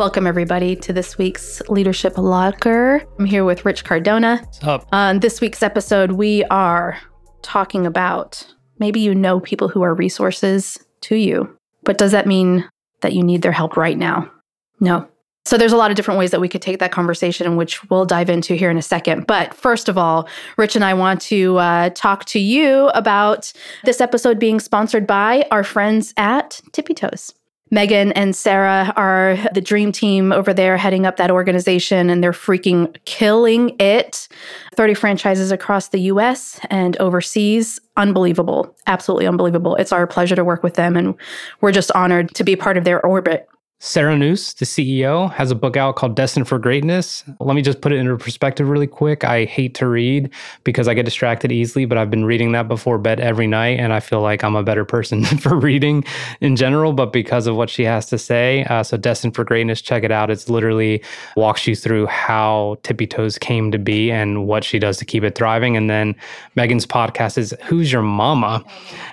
Welcome, everybody, to this week's Leadership Locker. I'm here with Rich Cardona. What's up? On this week's episode, we are talking about maybe you know people who are resources to you, but does that mean that you need their help right now? No. So there's a lot of different ways that we could take that conversation, which we'll dive into here in a second. But first of all, Rich and I want to uh, talk to you about this episode being sponsored by our friends at Tippi Toes. Megan and Sarah are the dream team over there heading up that organization, and they're freaking killing it. 30 franchises across the US and overseas. Unbelievable. Absolutely unbelievable. It's our pleasure to work with them, and we're just honored to be part of their orbit. Sarah Noose, the CEO, has a book out called Destined for Greatness. Let me just put it into perspective really quick. I hate to read because I get distracted easily, but I've been reading that before bed every night, and I feel like I'm a better person for reading in general, but because of what she has to say. Uh, so, Destined for Greatness, check it out. It's literally walks you through how Tippi Toes came to be and what she does to keep it thriving. And then Megan's podcast is Who's Your Mama?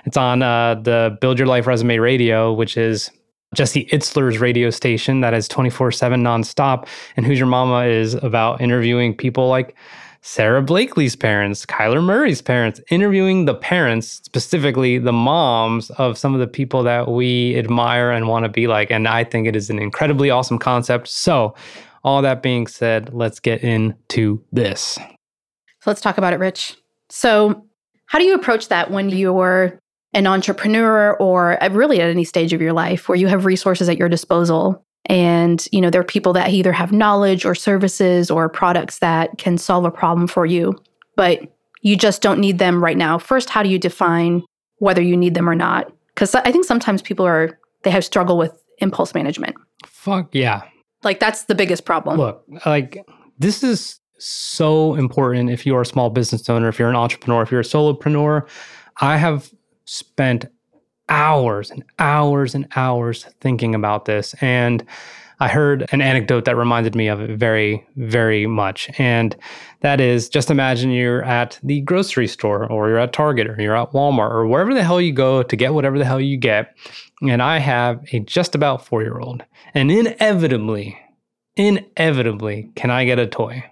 It's on uh, the Build Your Life Resume Radio, which is Jesse Itzler's radio station that is 24 7 nonstop. And Who's Your Mama is about interviewing people like Sara Blakely's parents, Kyler Murray's parents, interviewing the parents, specifically the moms of some of the people that we admire and want to be like. And I think it is an incredibly awesome concept. So, all that being said, let's get into this. So, let's talk about it, Rich. So, how do you approach that when you're an entrepreneur or really at any stage of your life where you have resources at your disposal. And you know there are people that either have knowledge or services or products that can solve a problem for you but you just don't need them right now. First how do you define whether you need them or not? Because i think sometimes people are they have struggle with impulse management. Fuck yeah. Like that's the biggest problem. Look like this is so important if you're a small business owner if you're an entrepreneur if you're a solopreneur. I have spent hours and hours and hours thinking about this. And I heard an anecdote that reminded me of it very, very much. And that is just imagine you're at the grocery store or you're at Target or you're at Walmart or wherever the hell you go to get whatever the hell you get. And I have a just about four year old. And inevitably, inevitably, can I get a toy?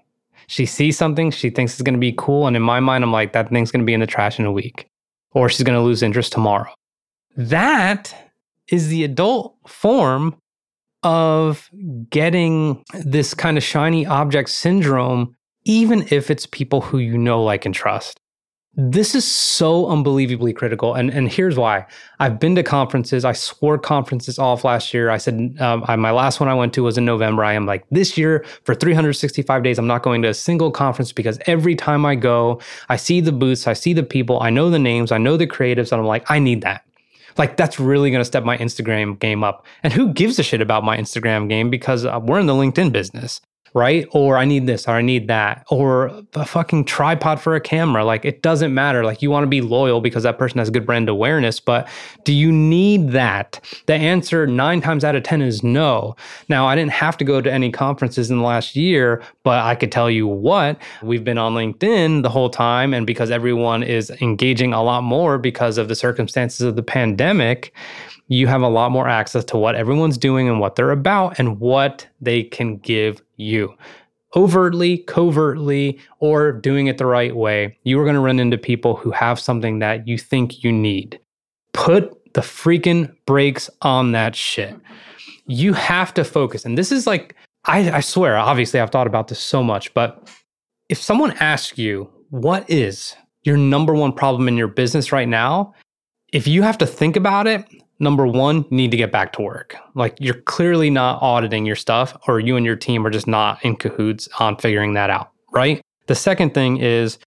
She sees something she thinks is going to be cool. And in my mind, I'm like, that thing's going to be in the trash in a week or she's going to lose interest tomorrow. That is the adult form of getting this kind of shiny object syndrome, even if it's people who you know, like, and trust. This is so unbelievably critical. And, and here's why. I've been to conferences. I swore conferences off last year. I said, um, I, my last one I went to was in November. I am like, this year for 365 days, I'm not going to a single conference because every time I go, I see the booths, I see the people, I know the names, I know the creatives, and I'm like, I need that. Like, that's really going to step my Instagram game up. And who gives a shit about my Instagram game because uh, we're in the LinkedIn business right? Or I need this or I need that or a fucking tripod for a camera. Like it doesn't matter. Like you want to be loyal because that person has good brand awareness, but do you need that? The answer 9 times out of 10 is no. Now, I didn't have to go to any conferences in the last year, but I could tell you what, we've been on LinkedIn the whole time and because everyone is engaging a lot more because of the circumstances of the pandemic, you have a lot more access to what everyone's doing and what they're about and what they can give you. Overtly, covertly, or doing it the right way, you are going to run into people who have something that you think you need. Put the freaking brakes on that shit. You have to focus. And this is like, I, I swear, obviously, I've thought about this so much, but if someone asks you, what is your number one problem in your business right now? If you have to think about it, number one, need to get back to work. Like you're clearly not auditing your stuff, or you and your team are just not in cahoots on figuring that out, right? The second thing is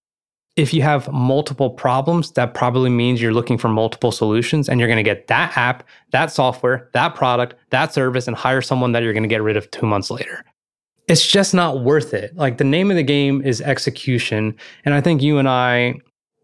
if you have multiple problems, that probably means you're looking for multiple solutions and you're going to get that app, that software, that product, that service, and hire someone that you're going to get rid of two months later. It's just not worth it. Like the name of the game is execution. And I think you and I,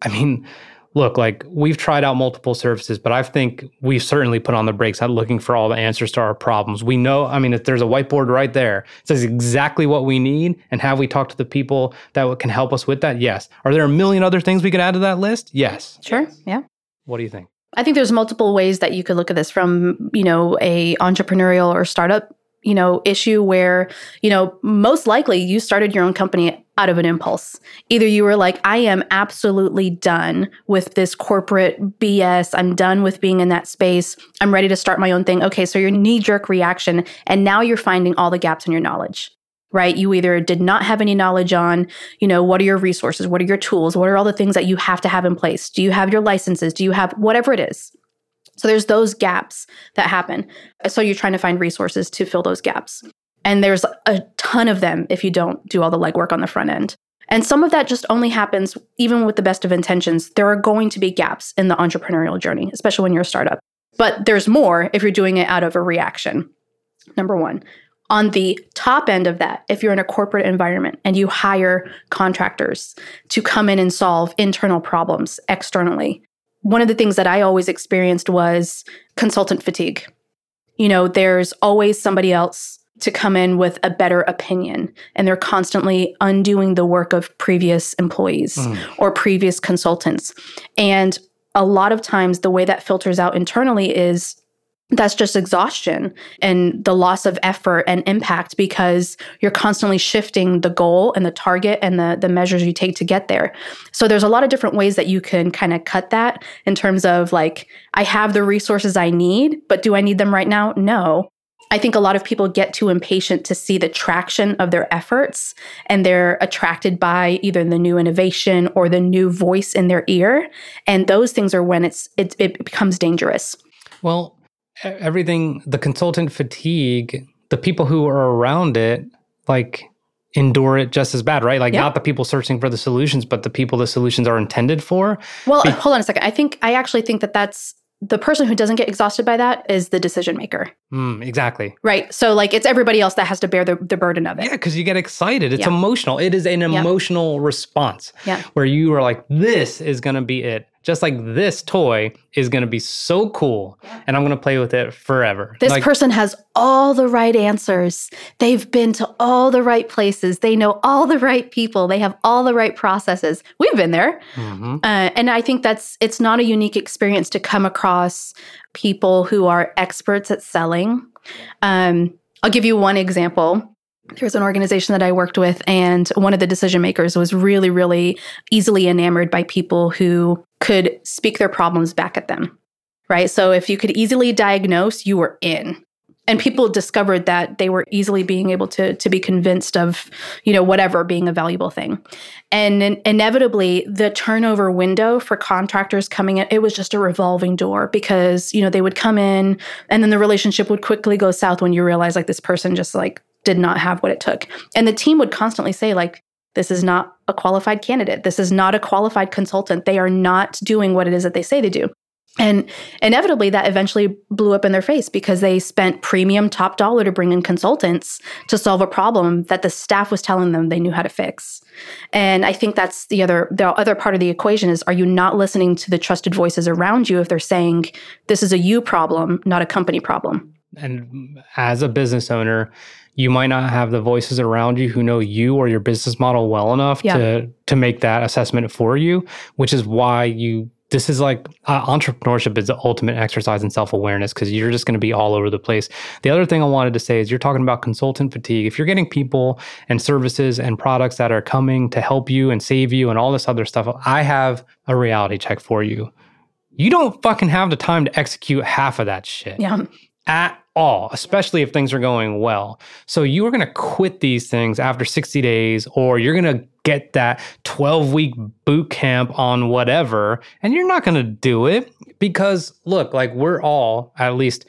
I mean, look, like we've tried out multiple services, but I think we've certainly put on the brakes at looking for all the answers to our problems. We know, I mean, if there's a whiteboard right there, it says exactly what we need. And have we talked to the people that can help us with that? Yes. Are there a million other things we could add to that list? Yes. Sure. Yeah. What do you think? I think there's multiple ways that you could look at this from, you know, a entrepreneurial or startup you know, issue where, you know, most likely you started your own company out of an impulse. Either you were like, I am absolutely done with this corporate BS. I'm done with being in that space. I'm ready to start my own thing. Okay, so your knee jerk reaction. And now you're finding all the gaps in your knowledge right? You either did not have any knowledge on, you know, what are your resources? What are your tools? What are all the things that you have to have in place? Do you have your licenses? Do you have whatever it is? So there's those gaps that happen. So you're trying to find resources to fill those gaps. And there's a ton of them if you don't do all the legwork on the front end. And some of that just only happens even with the best of intentions. There are going to be gaps in the entrepreneurial journey, especially when you're a startup. But there's more if you're doing it out of a reaction. Number one. On the top end of that, if you're in a corporate environment and you hire contractors to come in and solve internal problems externally, one of the things that I always experienced was consultant fatigue. You know, there's always somebody else to come in with a better opinion, and they're constantly undoing the work of previous employees mm. or previous consultants. And a lot of times, the way that filters out internally is that's just exhaustion and the loss of effort and impact because you're constantly shifting the goal and the target and the, the measures you take to get there. So there's a lot of different ways that you can kind of cut that in terms of like, I have the resources I need, but do I need them right now? No. I think a lot of people get too impatient to see the traction of their efforts and they're attracted by either the new innovation or the new voice in their ear. And those things are when it's it, it becomes dangerous. Well, everything the consultant fatigue the people who are around it like endure it just as bad right like not the people searching for the solutions but the people the solutions are intended for well Be- hold on a second i think i actually think that that's the person who doesn't get exhausted by that is the decision maker. Mm, exactly. Right. So, like, it's everybody else that has to bear the, the burden of it. Yeah, because you get excited. It's yeah. emotional. It is an emotional response. Yeah. Where you are like, this is going to be it just like this toy is going to be so cool and I'm going to play with it forever. This like, person has all the right answers. They've been to all the right places. They know all the right people. They have all the right processes. We've been there. Mm-hmm. Uh, and I think that's it's not a unique experience to come across people who are experts at selling. Um, I'll give you one example there was an organization that I worked with, and one of the decision makers was really, really easily enamored by people who could speak their problems back at them. Right. So if you could easily diagnose, you were in. And people discovered that they were easily being able to, to be convinced of, you know, whatever being a valuable thing. And in, inevitably, the turnover window for contractors coming in, it was just a revolving door because, you know, they would come in and then the relationship would quickly go south when you realize like this person just like did not have what it took. And the team would constantly say, like, this is not a qualified candidate. This is not a qualified consultant. They are not doing what it is that they say they do. And inevitably, that eventually blew up in their face because they spent premium top dollar to bring in consultants to solve a problem that the staff was telling them they knew how to fix. And I think that's the other the other part of the equation is: Are you not listening to the trusted voices around you if they're saying this is a you problem, not a company problem? And as a business owner, you might not have the voices around you who know you or your business model well enough yeah. to to make that assessment for you which is why you this is like uh, entrepreneurship is the ultimate exercise in self-awareness because you're just going to be all over the place. The other thing i wanted to say is you're talking about consultant fatigue. If you're getting people and services and products that are coming to help you and save you and all this other stuff i have a reality check for you. You don't fucking have the time to execute half of that shit. Yeah. At all, especially if things are going well. So you are going to quit these things after 60 days, or you're going to get that 12 week boot camp on whatever, and you're not going to do it because, look, like we're all, at least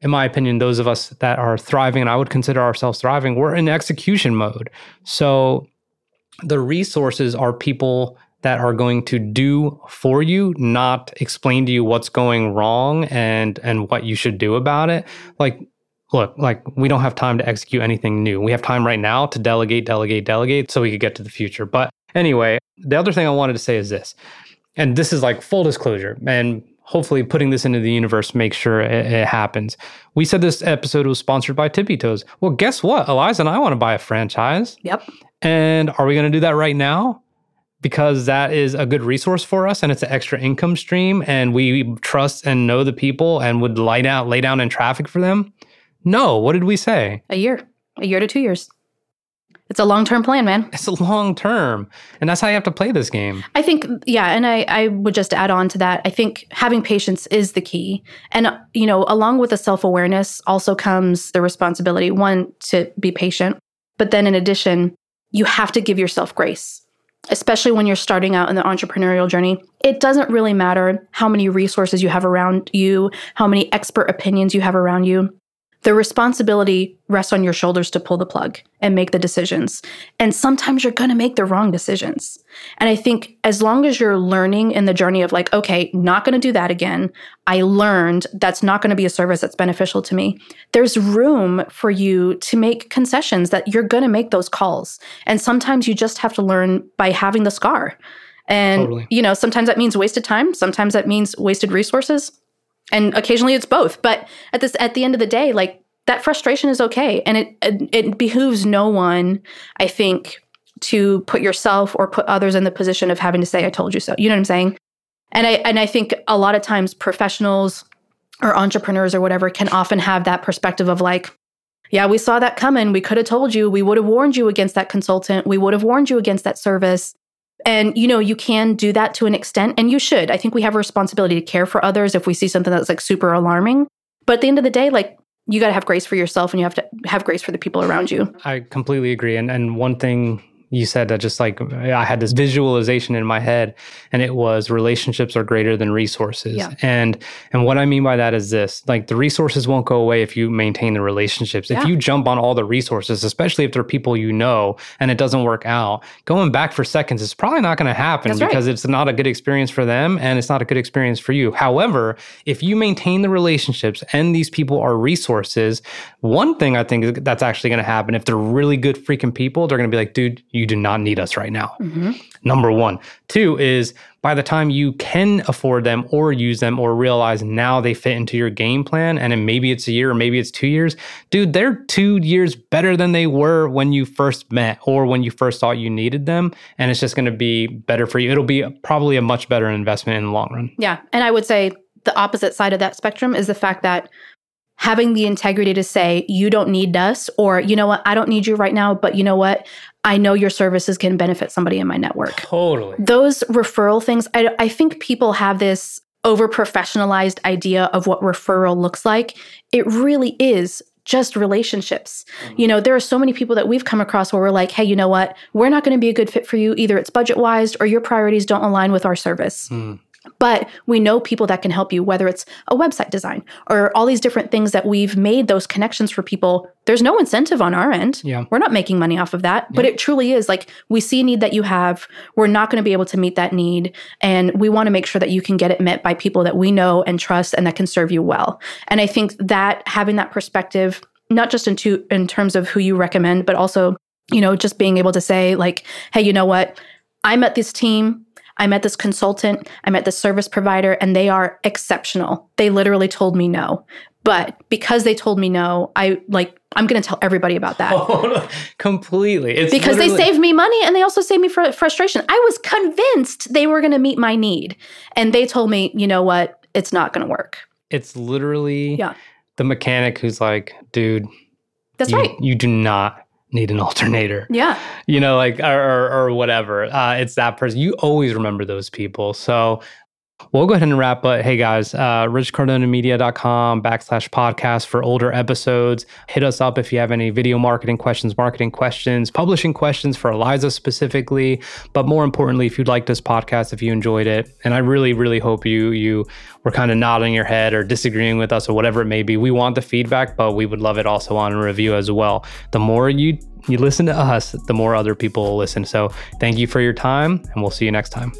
in my opinion, those of us that are thriving, and I would consider ourselves thriving, we're in execution mode. So the resources are people that are going to do for you, not explain to you what's going wrong and and what you should do about it. Like look, like we don't have time to execute anything new. We have time right now to delegate, delegate, delegate so we could get to the future. But anyway, the other thing I wanted to say is this. And this is like full disclosure and hopefully putting this into the universe makes sure it, it, happens. We said this episode was sponsored by Tippi Toes. Well, guess what? Eliza and I want to buy a franchise. Yep. And are we going to do that right now? Because that is a good resource for us and it's an extra income stream and we trust and know the people and would lay down lay down in traffic for them No. What did we say? A year, a year to two years. It's a long term plan, man. It's a long term. And that's how you have to play this game. I think, yeah, and I, I would just add on to that. I think having patience is the key. And, you know, along with the self awareness also comes the responsibility one, to be patient. But then in addition, you have to give yourself grace, especially when you're starting out in the entrepreneurial journey. It doesn't really matter how many resources you have around you, how many expert opinions you have around you the responsibility rests on your shoulders to pull the plug and make the decisions. And sometimes you're going to make the wrong decisions. And I think as long as you're learning in the journey of like, okay, not going to do that again. I learned that's not going to be a service that's beneficial to me. There's room for you to make concessions that you're going to make those calls. And sometimes you just have to learn by having the scar. And, totally. you know, sometimes that means wasted time. Sometimes that means wasted resources and occasionally it's both. But at this at the end of the day like that frustration is okay. And it, it it, behooves no one i think to put yourself or put others in the position of having to say i told you so. You know what i'm saying? And i and i think a lot of times professionals or entrepreneurs or whatever can often have that perspective of like yeah we saw that coming. We could have told you. We would have warned you against that consultant. We would have warned you against that service and you know, you can do that to an extent, and you should. I think we have a responsibility to care for others if we see something that's like super alarming. But at the end of the day, like you got to have grace for yourself and you have to have grace for the people around you. I completely agree. And and one thing you said that just like I had this visualization in my head and it was relationships are greater than resources. Yeah. And and what I mean by that is this, like the resources won't go away if you maintain the relationships. Yeah. If you jump on all the resources, especially if they're people you know and it doesn't work out, going back for seconds is probably not going to happen That's because right. it's not a good experience for them and it's not a good experience for you. However, if you maintain the relationships and these people are resources, one thing I think that's actually going to happen if they're really good freaking people, they're going to be like, dude, you do not need us right now. Mm-hmm. Number one. Two is by the time you can afford them or use them or realize now they fit into your game plan, and then maybe it's a year or maybe it's two years, dude, they're two years better than they were when you first met or when you first thought you needed them. And it's just going to be better for you. It'll be probably a much better investment in the long run. Yeah. And I would say the opposite side of that spectrum is the fact that having the integrity to say, you don't need us, or you know what, I don't need you right now, but you know what, I know your services can benefit somebody in my network. Totally. Those referral things, I, I think people have this over professionalized idea of what referral looks like. It really is just relationships. Mm-hmm. You know, there are so many people that we've come across where we're like, hey, you know what? We're not going to be a good fit for you. Either it's budget wise or your priorities don't align with our service. Mm. But we know people that can help you, whether it's a website design or all these different things that we've made those connections for people. There's no incentive on our end. Yeah. We're not making money off of that, but it truly is like we see a need that you have. We're not going to be able to meet that need. And we want to make sure that you can get it met by people that we know and trust and that can serve you well. And I think that having that perspective, not just into in terms of who you recommend, but also, you know, just being able to say, like, hey, you know what? I met this team I met this consultant, I met this service provider, and they are exceptional. They literally told me no. But because they told me no, I like I'm going to tell everybody about that. Oh, completely. It's because literally- they saved me money and they also saved me fr- frustration. I was convinced they were going to meet my need, and they told me, you know what, it's not going to work. It's literally yeah. the mechanic who's like, dude, that's you, right. You do not need an alternator. Yeah. You know, like, or, or, or whatever. Uh, it's that person. You always remember those people. So We'll go ahead and wrap, but hey guys, uh, richcardonamedia.com backslash podcast for older episodes. Hit us up if you have any video marketing questions, marketing questions, publishing questions for Eliza specifically. But more importantly, if you'd like this podcast, if you enjoyed it, and I really, really hope you you were kind of nodding your head or disagreeing with us or whatever it may be. We want the feedback, but we would love it also on a review as well. The more you you listen to us, the more other people will listen. So thank you for your time, and we'll see you next time.